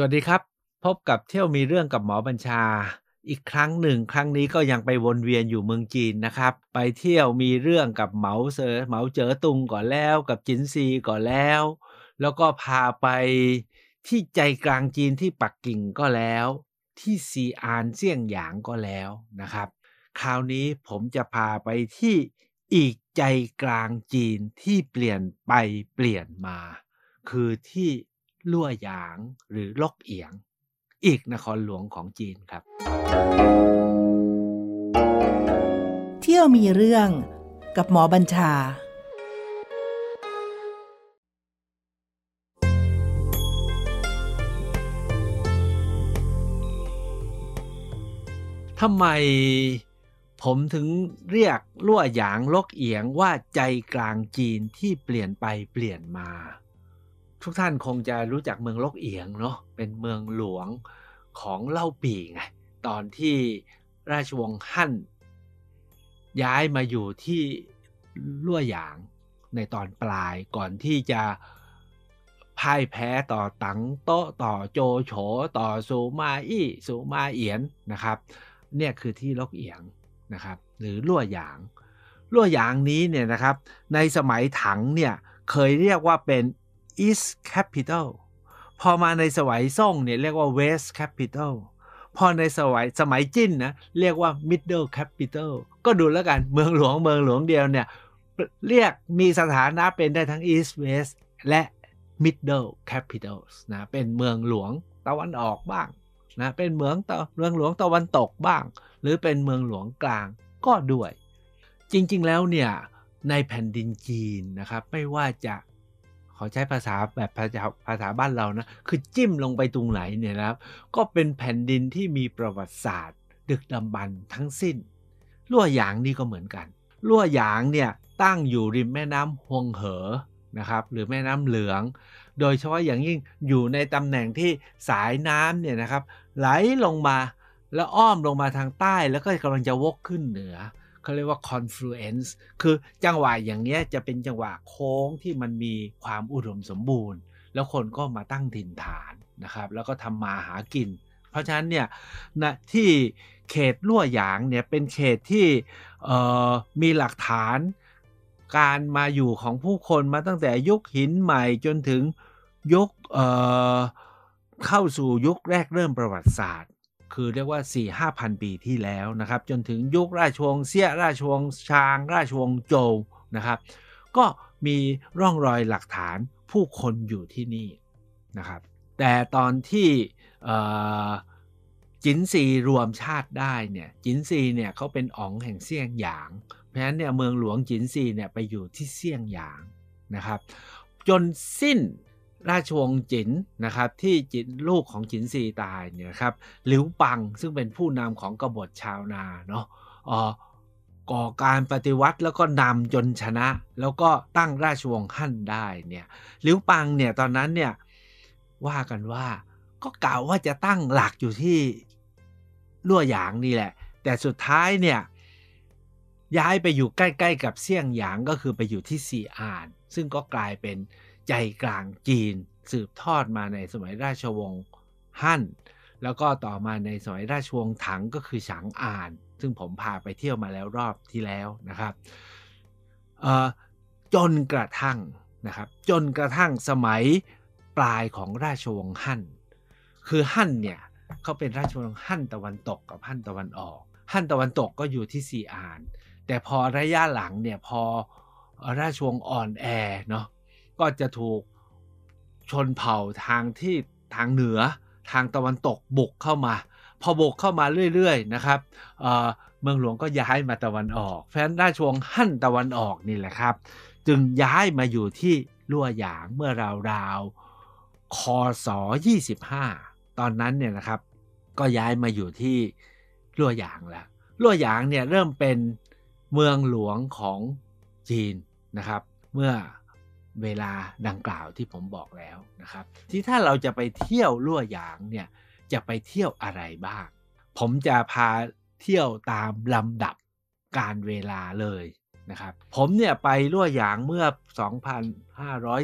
สวัสดีครับ พบกับเที่ยวมีเรื่องกับหมอบัญชา อีกครั้งหนึ่ง ครั้งนี้ก็ยังไปวนเวียนอยู่เมืองจีนนะครับ ไปเที่ยวมีเรื่องกับเหมาเซอเหมาเจ๋อตุงก่อนแล้วกับจินซีก่อนแล้ว แล้วก็พาไปที่ใจกลางจีนที่ปักกิ่งก็แล้ว ที่ซีอานเซี่ยงหยางก็แล้วนะครับ คราวนี้ผมจะพาไปที่อีกใจกลางจีนที่เปลี่ยนไปเปลี่ยนมา คือที่ ลั่วหยางหรือลกเอียง อีกนครหลวงของจีนครับ เที่ยวมีเรื่องกับหมอบัญชาทำไมผมถึงเรียกลั่วหยางลกเอียงว่าใจกลางจีนที่เปลี่ยนไปเปลี่ยนมา ทุกท่านคงจะรู้จักเมืองลกเอียงเนาะเป็นเมืองหลวงของเล่าปีไงตอนที่ราชวงศ์ฮั่นย้ายมาอยู่ที่ลั่วหยางในตอนปลายก่อนที่จะพ่ายแพ้ต่อตังโต๊ะต่อโจโฉต่อสูมาอี้สูมาเอียนนะครับเนี่ยคือที่ลกเอียงนะครับ หรือลั่วหยางลั่วหยางนี้เนี่ยนะครับ ในสมัยถังเนี่ยเคยเรียกว่าเป็น East Capital พอมาในสมัยซ่งเนี่ยเรียกว่า West Capital พอในสมัยสมัยจิ้นนะเรียกว่า Middle Capital ก็ดูแล้วกันเมืองหลวงเมืองหลวงเดียวเนี่ยเรียกมีสถานะเป็นได้ทั้ง East West และ Middle Capitals นะเป็นเมืองหลวงตะวันออกบ้างนะเป็นเมืองตะเมืองหลวงตะวันตกบ้าง หรือเป็นเมืองหลวงกลางก็ด้วย จริงๆแล้วเนี่ยในแผ่นดินจีนนะครับไม่ว่าจะ ขอใช้ภาษาแบบภาษาภาษาบ้านเรานะ คือจิ้มลงไปตรงไหนเนี่ยนะครับ ก็เป็นแผ่นดินที่มีประวัติศาสตร์ ดึกดำบรรพ์ทั้งสิ้นลั่วหยางนี่ก็เหมือนกันลั่วหยางเนี่ยตั้งอยู่ริมแม่น้ำฮวงเหอนะครับ หรือแม่น้ำเหลือง โดยเฉพาะอย่างยิ่งอยู่ในตำแหน่งที่สายน้ำเนี่ยนะครับ ไหลลงมาแล้วอ้อมลงมาทางใต้แล้วก็กำลังจะวกขึ้นเหนือ เขาเรียกว่า confluence คือจังหวะอย่างเนี้ยจะเป็นจังหวะโค้งที่มันมีความอุดมสมบูรณ์ แล้วคนก็มาตั้งถิ่นฐานนะครับ แล้วก็ทำมาหากิน เพราะฉะนั้นเนี่ยนะที่เขตลั่วหยางเนี่ยเป็นเขตที่มีหลักฐานการมาอยู่ของผู้คนมาตั้งแต่ยุคหินใหม่จนถึงยุคเข้าสู่ยุคแรกเริ่มประวัติศาสตร์ คือเรียกว่า4 5 0 0 0ปีที่แล้วนะครับ จนถึงยุคราชวงศ์เซี่ยราชวงศ์ชาง ราชวงศ์โจวนะครับ ก็มีร่องรอยหลักฐานผู้คนอยู่ที่นี่นะครับ แต่ตอนที่จินซีรวมชาติได้เนี่ยจินซีเนี่ยเขาเป็นอ๋องแห่งเซี่ยงหยาง เพราะฉะนั้นเนี่ยเมืองหลวงจินซีเนี่ยไปอยู่ที่เซี่ยงหยางนะครับ จนสิ้น ราชวงศ์จินนะครับที่จินลูกของจินซีตายเนี่ยครับหลิวปังซึ่งเป็นผู้นำของกบฏชาวนาเนาะก่อการปฏิวัติแล้วก็นำจนชนะ แล้วก็ตั้งราชวงศ์ฮั่นได้เนี่ยหลิวปังเนี่ยตอนนั้นเนี่ยว่ากันว่าก็กล่าวว่าจะตั้งหลักอยู่ที่ลั่วหยางนี่แหละ แต่สุดท้ายเนี่ยย้ายไปอยู่ใกล้ ๆ กับเซี่ยงหยางก็คือไปอยู่ที่ซีอาน ซึ่งก็กลายเป็น ใจกลางจีน สืบทอดมาในสมัยราชวงศ์ฮั่น แล้วก็ต่อมาในสมัยราชวงศ์ถังก็คือฉางอาน ซึ่งผมพาไปเที่ยวมาแล้วรอบที่แล้วนะครับจนกระทั่งนะครับจนกระทั่งสมัยปลายของราชวงศ์ฮั่น คือฮั่นเนี่ยเขาเป็นราชวงศ์ฮั่นตะวันตกกับฮั่นตะวันออก ฮั่นตะวันตกก็อยู่ที่ซีอาน แต่พอระยะหลังเนี่ยพอราชวงศ์อ่อนแอเนาะ ก็จะถูกชนเผ่าทางที่ทางเหนือทางตะวันตกบุกเข้ามา พอบุกเข้ามาเรื่อยๆนะครับเเมืองหลวงก็ย้ายมาตะวันออกแฟนราชวงศ์ฮั่นตะวันออกนี่แหละครับ จึงย้ายมาอยู่ที่ลั่วหยางเมื่อราวๆคศ25 ตอนนั้นเนี่ยนะครับ ก็ย้ายมาอยู่ที่ลั่วหยางแล้วลั่วหยางเนี่ยเริ่มเป็นเมืองหลวงของจีนนะครับ เมื่อ เวลาดังกล่าวที่ผมบอกแล้วนะครับ ที่ถ้าเราจะไปเที่ยวลั่วหยางเนี่ยจะไปเที่ยวอะไรบ้าง ผมจะพาเที่ยวตามลำดับการเวลาเลยนะครับ ผมเนี่ยไปลั่วหยางเมื่อ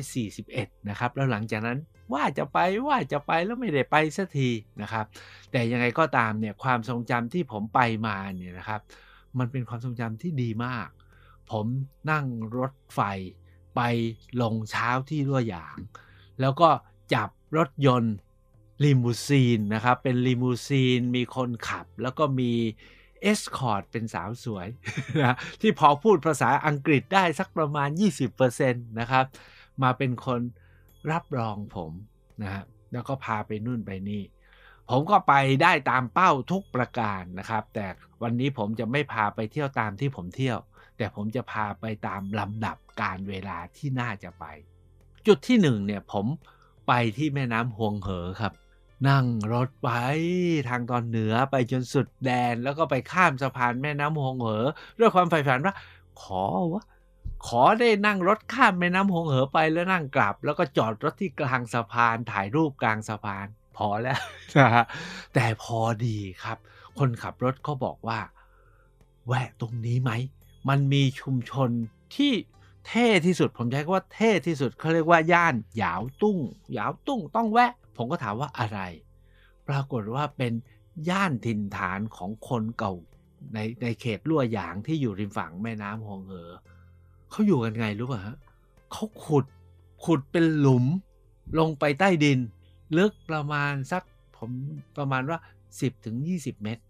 2541 นะครับ แล้วหลังจากนั้นว่าจะไปว่าจะไปแล้วไม่ได้ไปสักทีนะครับ แต่ยังไงก็ตามเนี่ยความทรงจำที่ผมไปมาเนี่ยนะครับ มันเป็นความทรงจำที่ดีมาก ผมนั่งรถไฟ ไปลงเช้าที่รั่วหยาง แล้วก็จับรถยนต์ลิมูซีนนะครับ เป็นลิมูซีนมีคนขับ แล้วก็มี escort เป็นสาวสวยนะที่พอพูดภาษาอังกฤษได้สักประมาณ 20%นะครับ มาเป็นคนรับรองผมนะฮะแล้วก็พาไปนู่นไปนี่ ผมก็ไปได้ตามเป้าทุกประการนะครับ แต่วันนี้ผมจะไม่พาไปเที่ยวตามที่ผมเที่ยว แต่ผมจะพาไปตามลำดับกาลเวลาที่น่าจะไป จุดที่หนึ่งเนี่ยผมไปที่แม่น้ำฮวงเหอครับ นั่งรถไปทางตอนเหนือไปจนสุดแดน แล้วก็ไปข้ามสะพานแม่น้ำฮวงเหอ ด้วยความใฝ่ฝันว่า ขอวะขอได้นั่งรถข้ามแม่น้ำฮวงเหอไปแล้วนั่งกลับ แล้วก็จอดรถที่กลางสะพานถ่ายรูปกลางสะพาน พอแล้วนะฮะแต่พอดีครับ คนขับรถเขาบอกว่า แวะตรงนี้ไหม มันมีชุมชนที่เท่ที่สุด ผมใช้คำว่าเท่ที่สุดเขาเรียกว่าย่านหยาวตุ้งหยาวตุ้งต้องแวะ ผมก็ถามว่าอะไร ปรากฏว่าเป็นย่านถิ่นฐานของคนเก่าในในเขตลั่วหยางที่อยู่ริมฝั่งแม่น้ำฮองเหอเขาอยู่กันไงรู้ป่ะฮะเขาขุดขุดเป็นหลุมลงไปใต้ดิน ลึกประมาณสักผมประมาณว่า 10ถึง20 เมตร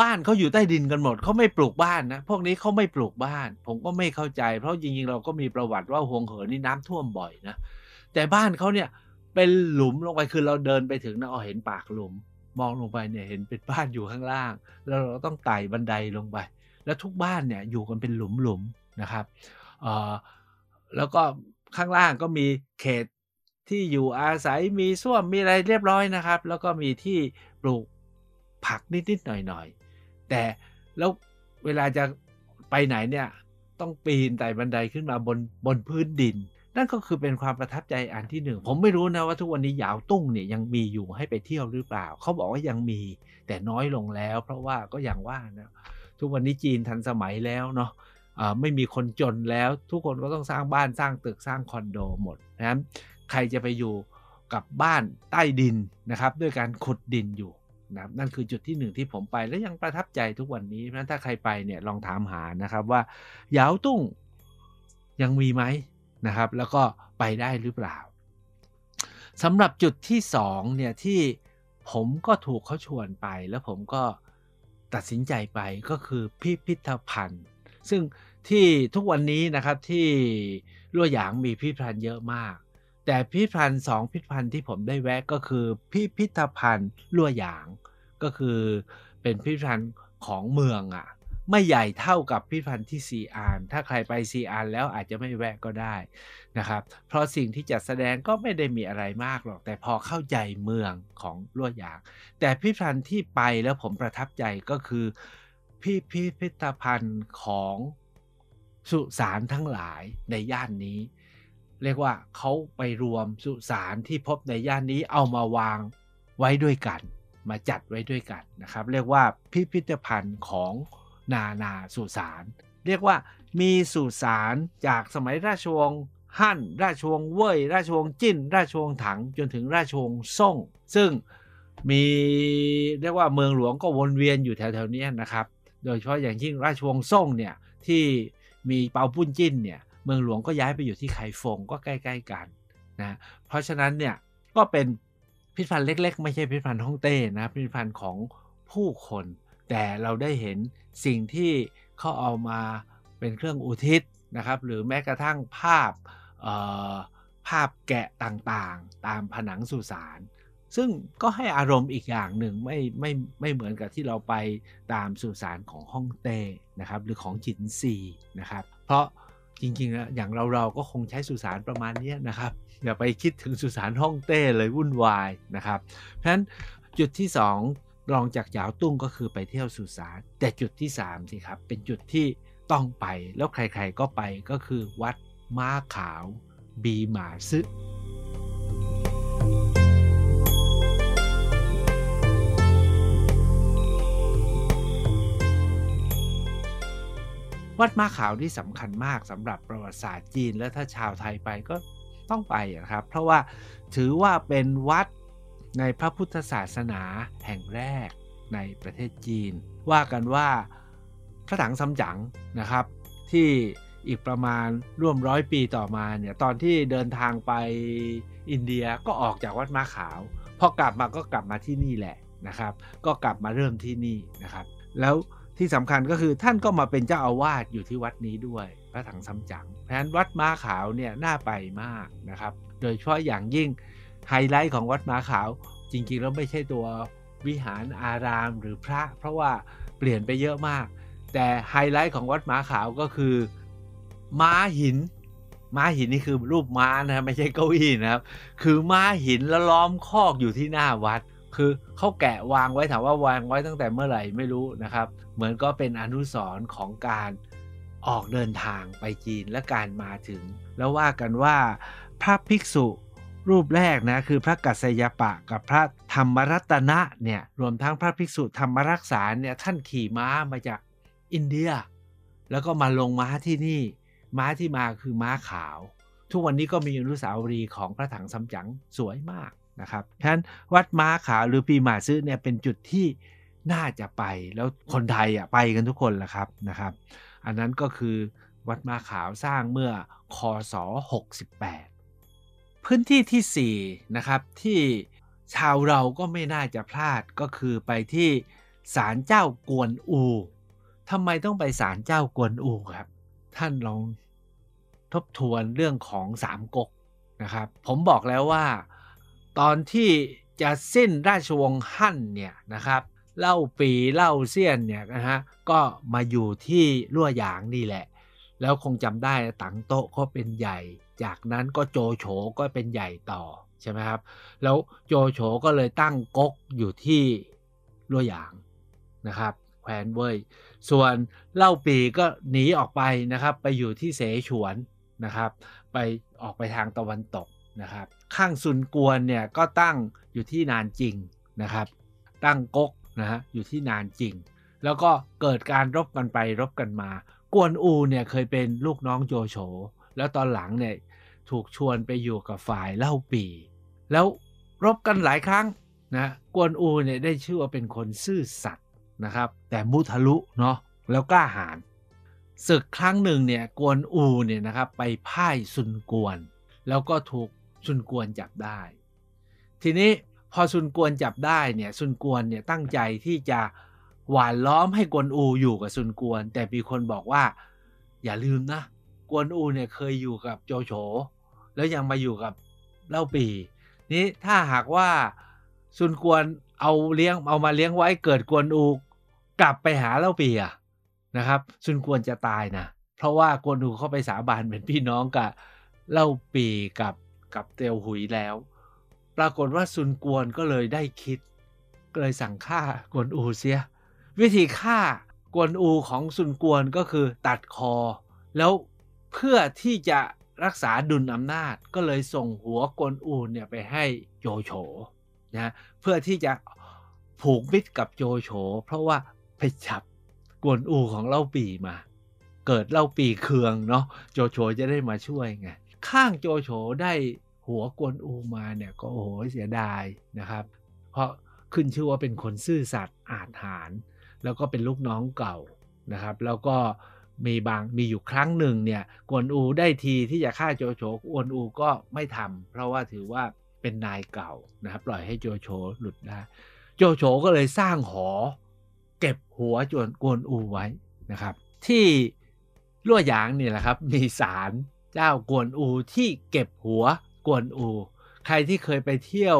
บ้านเขาอยู่ใต้ดินกันหมดเขาไม่ปลูกบ้านนะพวกนี้เขาไม่ปลูกบ้าน ผมก็ไม่เข้าใจ เพราะจริงๆเราก็มีประวัติว่าฮวงเหอนี่น้ำท่วมบ่อยนะแต่บ้านเขาเนี่ยเป็นหลุมลงไปคือเราเดินไปถึงนะเอาเห็นปากหลุม มองลงไปเนี่ยเห็นเป็นบ้านอยู่ข้างล่าง แล้วเราต้องไต่บันไดลงไป แล้วทุกบ้านเนี่ยอยู่กันเป็นหลุมๆนะครับแล้วก็ข้างล่างก็มีเขตที่อยู่อาศัยมีส้วมมีอะไรเรียบร้อยนะครับ แล้วก็มีที่ปลูก ผักนิดๆหน่อยๆ แต่แล้วเวลาจะไปไหนเนี่ยต้องปีนไต่บันไดขึ้นมาบนบนพื้นดิน นั่นก็คือเป็นความประทับใจอันที่หนึ่ง ผมไม่รู้นะว่าทุกวันนี้ยาวตุ้งเนี่ยยังมีอยู่ให้ไปเที่ยวหรือเปล่า เขาบอกว่ายังมีแต่น้อยลงแล้ว เพราะว่าก็อย่างว่านะทุกวันนี้จีนทันสมัยแล้วเนาะะไม่มีคนจนแล้ว ทุกคนก็ต้องสร้างบ้านสร้างตึกสร้างคอนโดหมดนะครับใครจะไปอยู่กับบ้านใต้ดินนะครับ ด้วยการขุดดินอยู่ นะนั่นคือจุดที่หนึ่งที่ผมไปและยังประทับใจทุกวันนี้เพราะฉะนั้นถ้าใครไปเนี่ยลองถามหานะครับว่าเหยาวตุ้งยังมีไหมนะครับ แล้วก็ไปได้หรือเปล่าสำหรับจุดที่สองเนี่ยที่ผมก็ถูกเขาชวนไปแล้วผมก็ตัดสินใจไปก็คือพิพิธภัณฑ์ ซึ่งที่ทุกวันนี้นะครับที่ลั่วหยางมีพิพิธภัณฑ์เยอะมาก แต่พิพิธภัณฑ์สองพิพิธภัณฑ์ที่ผมได้แวะก็คือพิพิธภัณฑ์ลั่วหยาง ก็คือเป็นพิพิธภัณฑ์ของเมืองอะ่ะ ไม่ใหญ่เท่ากับพิพิธภัณฑ์ที่ซีอานถ้าใครไปซีอานแล้วอาจจะไม่แวะก็ได้นะครับ เพราะสิ่งที่จัดแสดงก็ไม่ได้มีอะไรมากหรอก แต่พอเข้าใจเมืองของลั่วหยาง แต่พิพิธภัณฑ์ที่ไปแล้วผมประทับใจก็คือพิพิพิธภัณฑ์ของสุสานทั้งหลายในย่านนี้ เรียกว่าเขาไปรวมสุสานที่พบในย่านนี้เอามาวางไว้ด้วยกัน มาจัดไว้ด้วยกันนะครับ เรียกว่าพิพิธภัณฑ์ของนานาสุสานเรียกว่ามีสุสานจากสมัยราชวงศ์ฮั่น ราชวงศ์เว่ยราชวงศ์จิ้น ราชวงศ์ถังจนถึงราชวงศ์ซ่ง ซึ่งมีเรียกว่าเมืองหลวงก็วนเวียนอยู่แถวๆนี้นะครับ โดยเฉพาะอย่างยิ่งราชวงศ์ซ่งเนี่ยที่มีเปาปุ้นจิ้นเนี่ย เมืองหลวงก็ย้ายไปอยู่ที่ไคฟงก็ใกล้ๆกันนะเพราะฉะนั้นเนี่ยก็เป็นพิพิธภัณฑ์เล็ก ๆ ไม่ใช่พิพิธภัณฑ์ฮ่องเต้นะพิพิธภัณฑ์ของผู้คน แต่เราได้เห็นสิ่งที่เขาเอามาเป็นเครื่องอุทิศนะครับหรือแม้กระทั่งภาพภาพแกะต่างๆ ตามผนังสุสานซึ่งก็ให้อารมณ์อีกอย่างหนึ่งไม่ไม่ไม่เหมือนกับที่เราไปตามสุสานของฮ่องเต้นะครับหรือของจินซีนะครับ เพราะ จริงๆนะอย่างเราเราก็คงใช้สุสานประมาณนี้นะครับ อย่าไปคิดถึงสุสานฮ่องเต้เลยวุ่นวายนะครับ เพราะฉะนั้นจุดที่ 2 รองจากหยาวตุ้งก็คือไปเที่ยวสุสานแต่จุดที่3สิครับเป็นจุดที่ต้องไปแล้วใครๆก็ไปก็คือวัดม้าขาวบีหมาซึ วัดม้าขาวที่สำคัญมากสำหรับประวัติศาสตร์จีน และถ้าชาวไทยไปก็ต้องไปนะครับ เพราะว่าถือว่าเป็นวัดในพระพุทธศาสนาแห่งแรกในประเทศจีน ว่ากันว่าพระถังซัมจั๋งนะครับ ที่อีกประมาณร่วมร้อยปีต่อมาเนี่ยตอนที่เดินทางไปอินเดียก็ออกจากวัดมาขาวพอกลับมาก็กลับมาที่นี่แหละนะครับ ก็กลับมาเริ่มที่นี่นะครับ แล้ว ที่สำคัญก็คือท่านก็มาเป็นเจ้าอาวาสอยู่ที่วัดนี้ด้วย พระถังซัมจั๋งเพราะฉะนั้นวัดม้าขาวเนี่ยน่าไปมากนะครับ โดยเฉพาะอย่างยิ่งไฮไลท์ของวัดม้าขาว จริงๆแล้วไม่ใช่ตัววิหารอารามหรือพระ เพราะว่าเปลี่ยนไปเยอะมาก แต่ไฮไลท์ของวัดม้าขาวก็คือ ม้าหิน ม้าหินนี่คือรูปม้านะไม่ใช่เก้าอี้นะครับ คือม้าหินแล้วล้อมคอกอยู่ที่หน้าวัด คือเขาแกะวางไว้ถามว่าวางไว้ตั้งแต่เมื่อไหร่ไม่รู้นะครับ เหมือนก็เป็นอนุสรณ์ของการออกเดินทางไปจีนและการมาถึง แล้วว่ากันว่าพระภิกษุรูปแรกนะคือพระกัสยปะกับพระธรรมรัตนะเนี่ยรวมทั้งพระภิกษุธรรมรักษาเนี่ยท่านขี่ม้ามาจากอินเดีย แล้วก็มาลงม้าที่นี่ ม้าที่มาคือม้าขาว ทุกวันนี้ก็มีอนุสาวรีย์ของพระถังซัมจั๋งสวยมาก นะครับฉะนั้นวัดม้าขาวหรือปีหมาซื้อเนี่ยเป็นจุดที่น่าจะไปแล้วคนไทยอะไปกันทุกคนแหละครับนะครับ อันนั้นก็คือวัดม้าขาวสร้างเมื่อคศ68 พื้นที่ที่ 4 นะครับ ที่ชาวเราก็ไม่น่าจะพลาดก็คือไปที่ศาลเจ้ากวนอูทำไมต้องไปศาลเจ้ากวนอูครับ ท่านลองทบทวนเรื่องของสามก๊กนะครับ ผมบอกแล้วว่า ตอนที่จะสิ้นราชวงศ์ฮั่นเนี่ยนะครับเล่าปีเล่าเซียนเนี่ยนะฮะก็มาอยู่ที่ลั่วหยางนี่แหละ แล้วคงจำได้ตังโต๊ะก็เป็นใหญ่ จากนั้นก็โจโฉก็เป็นใหญ่ต่อใช่ไหมครับแล้วโจโฉก็เลยตั้งก๊กอยู่ที่ลั่วหยางนะครับแคว้นเว่ยส่วนเล่าปีก็หนีออกไปนะครับ ไปอยู่ที่เสฉวนนะครับ ไปออกไปทางตะวันตกนะครับ ข้างซุนกวนเนี่ยก็ตั้งอยู่ที่นานจิงนะครับ ตั้งก๊กนะฮะอยู่ที่นานจิง แล้วก็เกิดการรบกันไปรบกันมา กวนอูเนี่ยเคยเป็นลูกน้องโจโฉแล้วตอนหลังเนี่ยถูกชวนไปอยู่กับฝ่ายเล่าปี แล้วรบกันหลายครั้งนะกวนอูเนี่ยได้ชื่อว่าเป็นคนซื่อสัตย์นะครับ แต่มุทะลุเนาะแล้วกล้าหาญศึกครั้งหนึ่งเนี่ยกวนอูเนี่ยนะครับไปพ่ายซุนกวน แล้วก็ถูก ซุนกวนจับได้ ทีนี้พอซุนกวนจับได้เนี่ยซุนกวนเนี่ยตั้งใจที่จะหวานล้อมให้กวนอูอยู่กับซุนกวน แต่มีคนบอกว่า อย่าลืมนะกวนอูเนี่ยเคยอยู่กับโจโฉแล้วยังมาอยู่กับเล่าปี นี้ถ้าหากว่าซุนกวนเอาเลี้ยงเอามาเลี้ยงไว้เกิดกวนอูกลับไปหาเล่าปีอะนะครับ ซุนกวนจะตายนะเพราะว่ากวนอูเข้าไปสาบานเป็นพี่น้องกับเล่าปีกับ กับเตียวหุยแล้ว ปรากฏว่าซุนกวนก็เลยได้คิดเลยสั่งฆ่ากวนอูเสีย วิธีฆ่ากวนอูของซุนกวนก็คือตัดคอ แล้วเพื่อที่จะรักษาดุลอำนาจก็เลยส่งหัวกวนอูเนี่ยไปให้โจโฉนะเพื่อที่จะผูกมิตรกับโจโฉเพราะว่าไปจับกวนอูของเล่าปีมา เกิดเล่าปีเคืองเนาะโจโฉจะได้มาช่วยไง ข้างโจโฉได้หัวกวนอูมาเนี่ยก็โอ้โหเสียดายนะครับ เพราะขึ้นชื่อว่าเป็นคนซื่อสัตย์อาจหารแล้วก็เป็นลูกน้องเก่านะครับ แล้วก็มีบางมีอยู่ครั้งหนึ่งเนี่ยกวนอูได้ทีที่จะฆ่าโจโฉกวนอูก็ไม่ทำเพราะว่าถือว่าเป็นนายเก่านะครับปล่อยให้โจโฉหลุดได้ โจโฉก็เลยสร้างหอ เก็บหัวจวนกวนอูไว้นะครับ ที่ลั่วหยางนี่แหละครับ มีศาล เจ้ากวนอูที่เก็บหัวกวนอู ใครที่เคยไปเที่ยว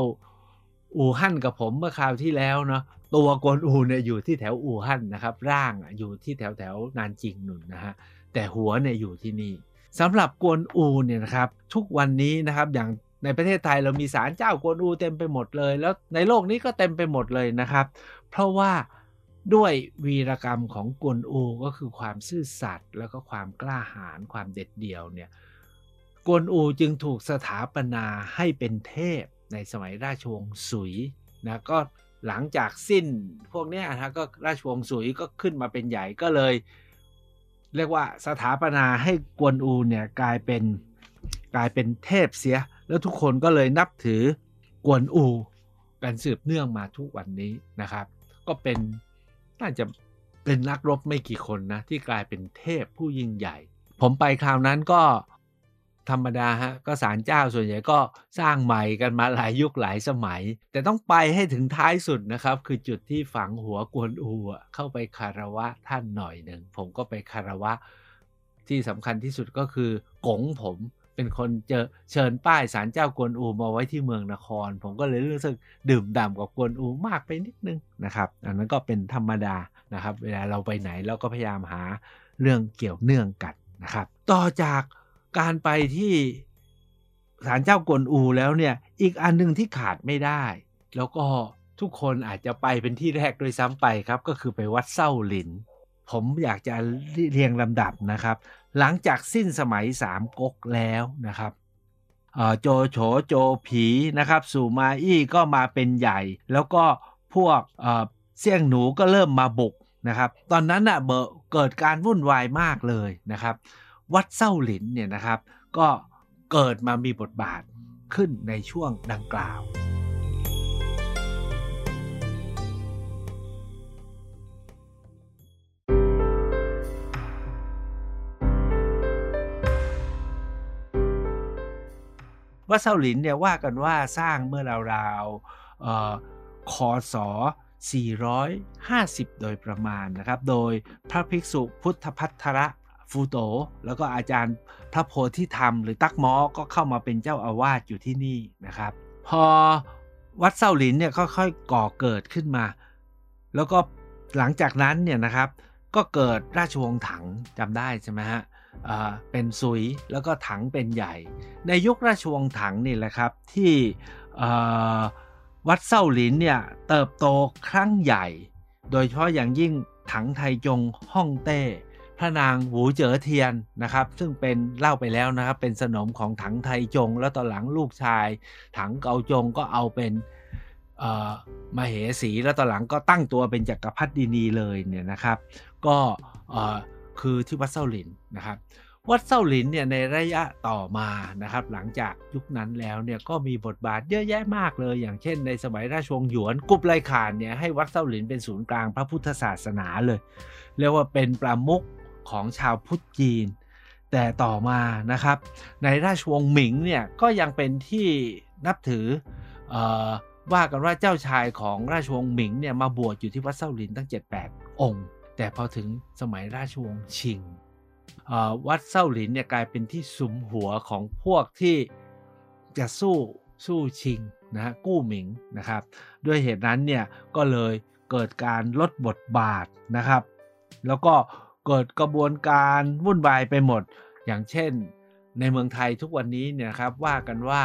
อู่ฮั่นกับผมเมื่อคราวที่แล้วเนาะตัวกวนอูเนี่ยอยู่ที่แถวอู่ฮั่นนะครับ ร่างอยู่ที่แถวแถวนานจิงหนุนนะฮะแต่หัวเนี่ยอยู่ที่นี่สำหรับกวนอูเนี่ยนะครับทุกวันนี้นะครับอย่างในประเทศไทยเรามีศาลเจ้ากวนอูเต็มไปหมดเลย แล้วในโลกนี้ก็เต็มไปหมดเลยนะครับ เพราะว่า ด้วยวีรกรรมของกวนอูก็คือความซื่อสัตย์แล้วก็ความกล้าหาญความเด็ดเดี่ยวเนี่ยกวนอูจึงถูกสถาปนาให้เป็นเทพในสมัยราชวงศ์สุยนะก็หลังจากสิ้นพวกนี้นะก็ราชวงศ์สุยก็ขึ้นมาเป็นใหญ่ก็เลย เรียกว่าสถาปนาให้กวนอูเนี่ยกลายเป็นกลายเป็นเทพเสีย แล้วทุกคนก็เลยนับถือกวนอู กันสืบเนื่องมาทุกวันนี้นะครับ ก็เป็น น่าจะเป็นนักรบไม่กี่คนนะ ที่กลายเป็นเทพผู้ยิ่งใหญ่ ผมไปคราวนั้นก็ธรรมดาฮะ ก็ศาลเจ้าส่วนใหญ่ก็สร้างใหม่กันมาหลายยุคหลายสมัย แต่ต้องไปให้ถึงท้ายสุดนะครับ คือจุดที่ฝังหัวกวนอูเข้าไปคารวะท่านหน่อยหนึ่ง ผมก็ไปคารวะที่สำคัญที่สุดก็คือกงผม เป็นคนเจอเชิญป้ายศาลเจ้ากวนอูมาไว้ที่เมืองนคร ผมก็เลยรู้สึกดื่มด่ำกับกวนอูมากไปนิดนึงนะครับอันนั้นก็เป็นธรรมดานะครับ เวลาเราไปไหนเราก็พยายามหาเรื่องเกี่ยวเนื่องกันนะครับ ต่อจากการไปที่ศาลเจ้ากวนอูแล้วเนี่ยอีกอันหนึ่งที่ขาดไม่ได้ แล้วก็ทุกคนอาจจะไปเป็นที่แรกโดยซ้ำไปครับ ก็คือไปวัดเส้าหลิน ผมอยากจะเรียงลำดับนะครับ หลังจากสิ้นสมัยสามก๊กแล้วนะครับโจโฉโจผีนะครับสู่มาอี้ก็มาเป็นใหญ่ แล้วก็พวกเสี่ยงหนูก็เริ่มมาบุกนะครับ ตอนนั้นอะเกิดการวุ่นวายมากเลยนะครับ วัดเส้าหลินเนี่ยนะครับ ก็เกิดมามีบทบาทขึ้นในช่วงดังกล่าว วัดเส้าหลินเนี่ยว่ากันว่าสร้างเมื่อราวๆคศ450 โดยประมาณนะครับ โดยพระภิกษุพุทธพัทระฟูโต แล้วก็อาจารย์พระโพธิธรรม หรือตักมอก็เข้ามาเป็นเจ้าอาวาสอยู่ที่นี่นะครับ พอวัดเซาหลินเนี่ยค่อยๆก่อเกิดขึ้นมา แล้วก็หลังจากนั้นเนี่ยนะครับ ก็เกิดราชวงศ์ถังจำได้ใช่ไหมฮะเป็นซุยแล้วก็ถังเป็นใหญ่ ในยุคราชวงศ์ถังนี่แหละครับที่วัดเซาหลินเนี่ยเติบโตครั้งใหญ่ โดยเฉพาะอย่างยิ่งถังไทจงฮ่องเต้ พระนางหูเจ๋อเทียนนะครับ ซึ่งเป็นเล่าไปแล้วนะครับเป็นสนมของถังไทจงแล้วตอนหลังลูกชาย ถังเกาจงก็เอาเป็นมาเหสีแล้วตอนหลังก็ตั้งตัวเป็นจักรพรรดินีเลยเนี่ยนะครับ ก็คือที่วัดเส้าหลินนะครับวัดเส้าหลินเนี่ยในระยะต่อมานะครับหลังจากยุคนั้นแล้วเนี่ยก็มีบทบาทเยอะแยะมากเลย อย่างเช่น ในสมัยราชวงศ์หยวนกุบไลขานเนี่ยให้วัดเส้าหลินเป็นศูนย์กลางพระพุทธศาสนาเลย เรียกว่าเป็นประมุขของชาวพุทธจีน แต่ต่อมานะครับในราชวงศ์หมิงเนี่ยก็ยังเป็นที่นับถืออว่ากันว่าเจ้าชายของราชวงศ์หมิงเนี่ยมาบวชอยู่ที่วัดเส้าหลินตั้ง 7-8 องค์ แต่พอถึงสมัยราชวงศ์ชิงวัดเส้าหลินเนี่ยกลายเป็นที่สุมหัวของพวกที่จะสู้สู้ชิงนะฮะกู้หมิงนะครับ ด้วยเหตุนั้นเนี่ยก็เลยเกิดการลดบทบาทนะครับ แล้วก็เกิดกระบวนการวุ่นวายไปหมด อย่างเช่นในเมืองไทยทุกวันนี้เนี่ยครับว่ากันว่า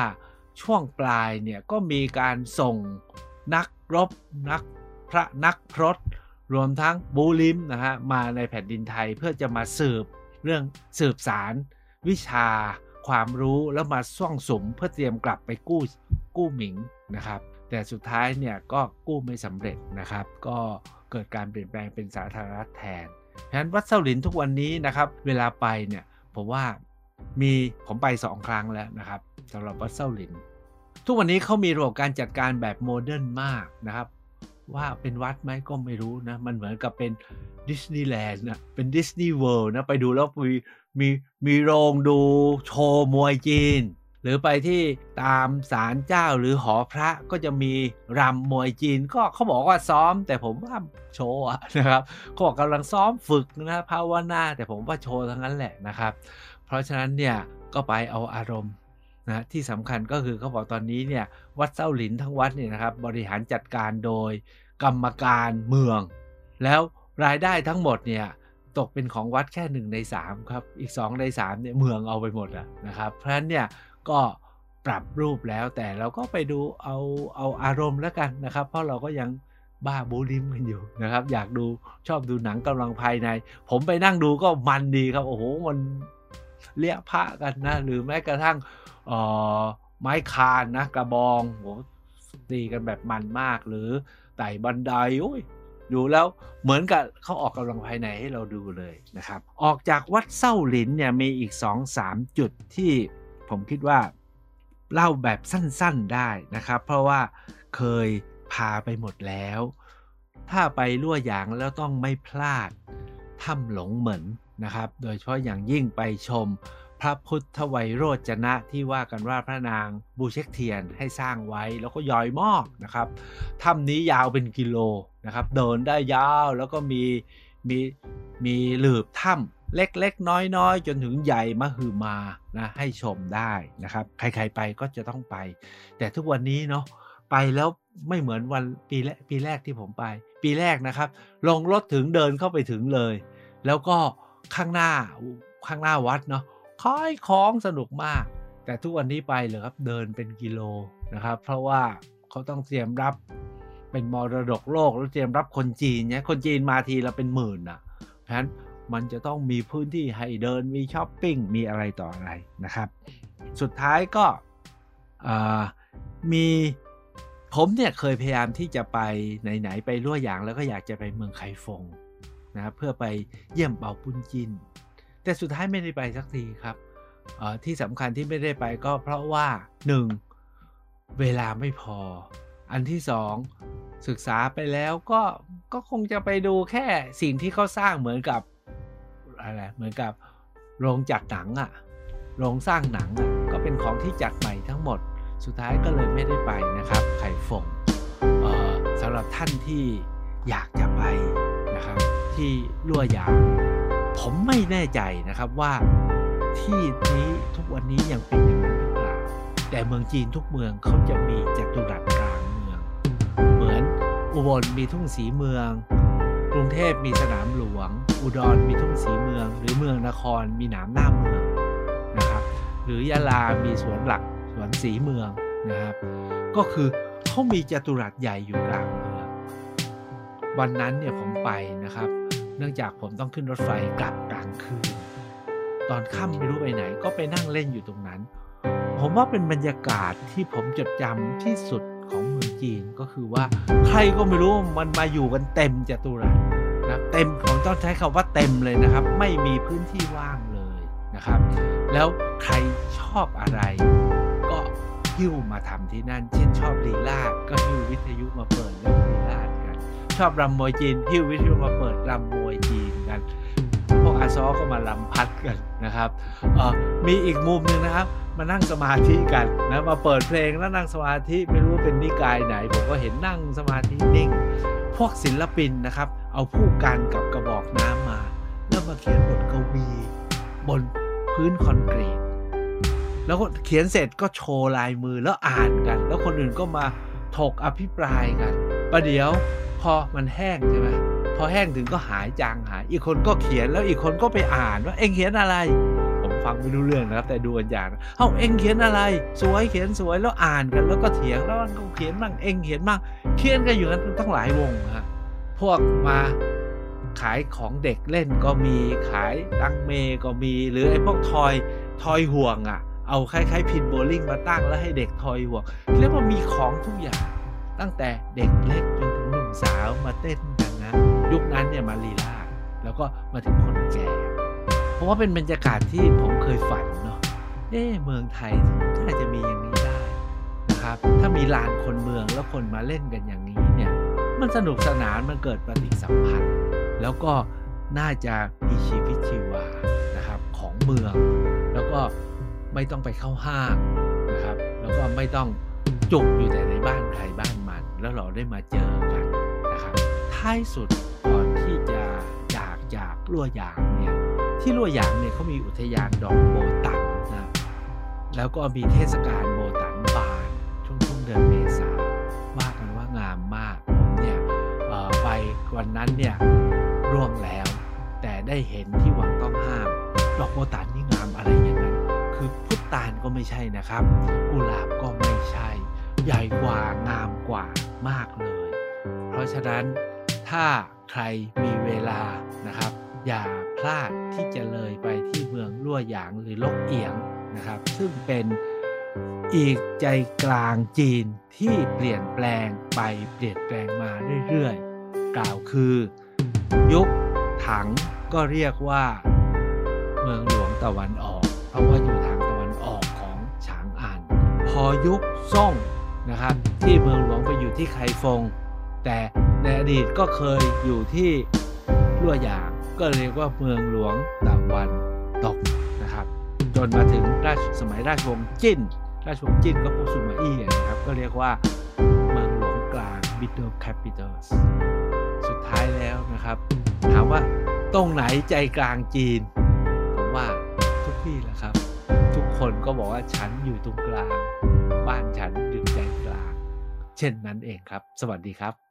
ช่วงปลายเนี่ยก็มีการส่งนักรบนักพระนักพรต รวมทั้งบูลิมนะฮะมาในแผ่นดินไทยเพื่อจะมาสืบเรื่องสืบสารวิชาความรู้แล้วมาซ่องสมเพื่อเตรียมกลับไปกู้กู้หมิงนะครับ แต่สุดท้ายเนี่ยก็กู้ไม่สำเร็จนะครับ ก็เกิดการเปลี่ยนแปลงเป็นสาธารณรัฐแทนฉะนั้นวัดเซาหลินทุกวันนี้นะครับ เวลาไปเนี่ยผมว่ามีผมไปสองครั้งแล้วนะครับสำหรับวัดเซาหลิน ทุกวันนี้เขามีระบบการจัดการแบบ modern มากนะครับ ว่าเป็นวัดไหมก็ไม่รู้นะ มันเหมือนกับเป็นดิสนีย์แลนด์นะเป็น Disney World นะ ไปดูแล้วมีมีมีโรงดูโชว์มวยจีน หรือไปที่ตามศาลเจ้าหรือหอพระก็จะมีรำมวยจีน ก็เขาบอกว่าซ้อม แต่ผมว่าโชว์นะครับเขาบอกกำลังซ้อมฝึกนะภาวนาแต่ผมว่าโชว์ทั้งนั้นแหละนะครับ เพราะฉะนั้นเนี่ยก็ไปเอาอารมณ์ นะที่สำคัญก็คือเขาบอกตอนนี้เนี่ยวัดเส้าหลินทั้งวัดเนี่ยนะครับบริหารจัดการโดยกรรมการเมือง แล้วรายได้ทั้งหมดเนี่ยตกเป็นของวัดแค่หนึ่งในสามครับอีกสองในสามเนี่ยเมืองเอาไปหมดนะครับเพราะฉะนั้นเนี่ยก็ปรับรูปแล้วแต่เราก็ไปดูเอาเอาอารมณ์แล้วกันนะครับ เพราะเราก็ยังบ้าบูลิมกันอยู่นะครับ อยากดูชอบดูหนังกำลังภายใน ผมไปนั่งดูก็มันดีครับ โอ้โหมัน เลี้ยพระกันนะ หรือแม้กระทั่งไม้คานนะกระบองโหตีกันแบบมันมาก หรือไต่บันไดโอ้ยดูแล้วเหมือนกับเขาออกกำลังภายในให้เราดูเลยนะครับ ออกจากวัดเส้าหลินเนี่ยมีอีก 2-3 จุดที่ผมคิดว่าเล่าแบบสั้นๆได้นะครับ เพราะว่าเคยพาไปหมดแล้ว ถ้าไปลั่วหยางแล้วต้องไม่พลาดถ้ำหลงเหมือน นะครับ โดยเฉพาะอย่างยิ่งไปชมพระพุทธไวยโรจนะที่ว่ากันว่าพระนางบูเชกเทียนให้สร้างไว้แล้วก็ย้อยมอกนะครับถ้ำนี้ยาวเป็นกิโลนะครับ เดินได้ยาวแล้วก็มีมีมีหลืบถ้ำเล็กๆ น้อยๆ จนถึงใหญ่มหึมานะให้ชมได้นะครับ ใครๆไปก็จะต้องไป แต่ทุกวันนี้เนาะไปแล้วไม่เหมือนวันปีแรกปีแรกที่ผมไป ปีแรกนะครับ ลงรถถึงเดินเข้าไปถึงเลย แล้วก็ ข้างหน้าข้างหน้าวัดเนาะคอยคล้องสนุกมาก แต่ทุกวันนี้ไปเลยครับเดินเป็นกิโลนะครับ เพราะว่าเขาต้องเตรียมรับเป็นมรดกโลกแล้วเตรียมรับคนจีนเนี่ยคนจีนมาทีละเป็นหมื่นอะเพราะฉะนั้นมันจะต้องมีพื้นที่ให้เดินมีช้อปปิ้งมีอะไรต่ออะไรนะครับ สุดท้ายก็มีผมเนี่ยเคยพยายามที่จะไปไหนๆไปรั่วหยางแล้วก็อยากจะไปเมืองไคฟง นะครับเพื่อไปเยี่ยมเปาปุ้นจิน แต่สุดท้ายไม่ได้ไปสักทีครับที่สำคัญที่ไม่ได้ไปก็เพราะว่า 1. เวลาไม่พอ อันที่ 2 ศึกษาไปแล้วก็ก็คงจะไปดูแค่สิ่งที่เขาสร้างเหมือนกับอะไรเหมือนกับโรงจัดหนังอะ่ะโรงสร้างหนังอะ่ะก็เป็นของที่จัดใหม่ทั้งหมด สุดท้ายก็เลยไม่ได้ไปนะครับไข่ฟงสำหรับท่านที่อยากจะไปนะครับ ที่ลั่วหยาง ผมไม่แน่ใจนะครับว่าที่นี้ทุกวันนี้ยังเป็นอย่างนั้นหรือเปล่า แต่เมืองจีนทุกเมืองเขาจะมีจัตุรัสกลางเมือง เหมือนอุบลมีทุ่งสีเมือง กรุงเทพมีสนามหลวง อุดรมีทุ่งสีเมือง หรือเมืองนครมีหนามหน้าเมืองนะครับหรือยะลามีสวนหลักสวนสีเมืองนะครับ ก็คือเขามีจัตุรัสใหญ่อยู่กลางเมือง วันนั้นเนี่ยผมไปนะครับ นื่องจากผมต้องขึ้นรถไฟกลับกลางคืน ตอนค่ำไม่รู้ไปไหน ก็ไปนั่งเล่นอยู่ตรงนั้น ผมว่าเป็นบรรยากาศที่ผมจดจำที่สุดของเมืองจีนก็คือว่าใครก็ไม่รู้มันมาอยู่กันเต็มจัตุรัสนะเต็มผมต้องใช้คำว่าเต็มเลยนะครับ ไม่มีพื้นที่ว่างเลยนะครับ แล้วใครชอบอะไรก็หิ้วมาทำที่นั่น เช่นชอบลีลาดก็หิ้ววิทยุมาเปิดเล่นลีลาดกัน ชอบรำมวยจีนหิ้ววิทยุมาเปิดรำมวยจีนกัน พวกอาซอก็มาลำพัดกันนะครับมีอีกมุมหนึ่งนะครับ มานั่งสมาธิกันนะมาเปิดเพลงแล้วนั่งสมาธิไม่รู้เป็นนิกายไหน ผมก็เห็นนั่งสมาธินิ่ง พวกศิลปินนะครับ เอาผู้กันกับกระบอกน้ำมา แล้วมาเขียนบทกวี บนพื้นคอนกรีตแล้วก็เขียนเสร็จก็โชว์ลายมือแล้วอ่านกัน แล้วคนอื่นก็มาถกอภิปรายกันประเดี๋ยว พอมันแห้งใช่ไหมพอแห้งถึงก็หายจางหาย อีกคนก็เขียนแล้วอีกคนก็ไปอ่านว่าเอ็งเขียนอะไร ผมฟังไม่รู้เรื่องนะครับ แต่ดูกันอย่างเอ้าเอ็งเขียนอะไร สวยเขียนสวยแล้วอ่านกัน แล้วก็เถียงแล้วก็เขียนบ้างเอ็งเขียนบ้างเขียนกันอยู่กันตั้งหลายวงฮะพวกมาขายของเด็กเล่นก็มีขายตังเมก็มีหรือไอ้พวกทอยทอยห่วงอะ เอาคล้ายๆพินโบลิ่งมาตั้งแล้วให้เด็กทอยห่วงเรียกว่ามีของทุกอย่าง ตั้งแต่เด็กเล็กจ สาวมาเต้นกันนะยุคนั้นเนี่ยมาลีลาแล้วก็มาถึงคนแก่เพราะว่าเป็นบรรยากาศที่ผมเคยฝันเนาะเอ๊เมืองไทยน่าจะมีอย่างนี้ได้นะครับ ถ้ามีลานคนเมืองแล้วคนมาเล่นกันอย่างนี้เนี่ยมันสนุกสนานมันเกิดปฏิสัมพันธ์ แล้วก็น่าจะมีชีวิตชีวานะครับของเมือง แล้วก็ไม่ต้องไปเข้าห้างนะครับ แล้วก็ไม่ต้องจุกอยู่แต่ในบ้านใครบ้านมัน แล้วเราได้มาเจอกัน นะครับท้ายสุดก่อนที่จะจากจากลั่วหยางเนี่ยที่ลั่วหยางเนี่ยเขามีอุทยานดอกโบตันนะแล้วก็มีเทศกาลโบตันบานช่วงช่วงเดือนเมษาว่ากันว่างามมากผมเนี่ยไปวันนั้นเนี่ยร่วงแล้ว แต่ได้เห็นที่วังต้องห้าม ดอกโบตันนี่งามอะไรอย่างนั้น คือพุทธานก็ไม่ใช่นะครับกุหลาบก็ไม่ใช่ ใหญ่กว่างามกว่ามากเลย ราะฉะนั้นถ้าใครมีเวลานะครับ อย่าพลาดที่จะเลยไปที่เมืองลั่วหยางหรือลกเอียงนะครับ ซึ่งเป็นอีกใจกลางจีนที่เปลี่ยนแปลงไปเปลี่ยนแปลงมาเรื่อยๆ กล่าวคือ ยุคถังก็เรียกว่าเมืองหลวงตะวันออก เพราะว่าอยู่ทางตะวันออกของฉางอันพอยุคซ่งนะครับที่เมืองหลวงไปอยู่ที่ไคฟง แต่ในอดีตก็เคยอยู่ที่ลั่วหยางก็เรียกว่าเมืองหลวงตะวันตกนะครับ จนมาถึงราชสมัยราชวงศ์จิ้น ราชวงศ์จิ้นก็พวกซูมาอี้นะครับ ก็เรียกว่าเมืองหลวงกลาง middle capitals สุดท้ายแล้วนะครับ ถามว่าตรงไหนใจกลางจีน ผมว่าทุกที่แหละครับ ทุกคนก็บอกว่าฉันอยู่ตรงกลาง บ้านฉันอยู่ใจกลาง เช่นนั้นเองครับ สวัสดีครับ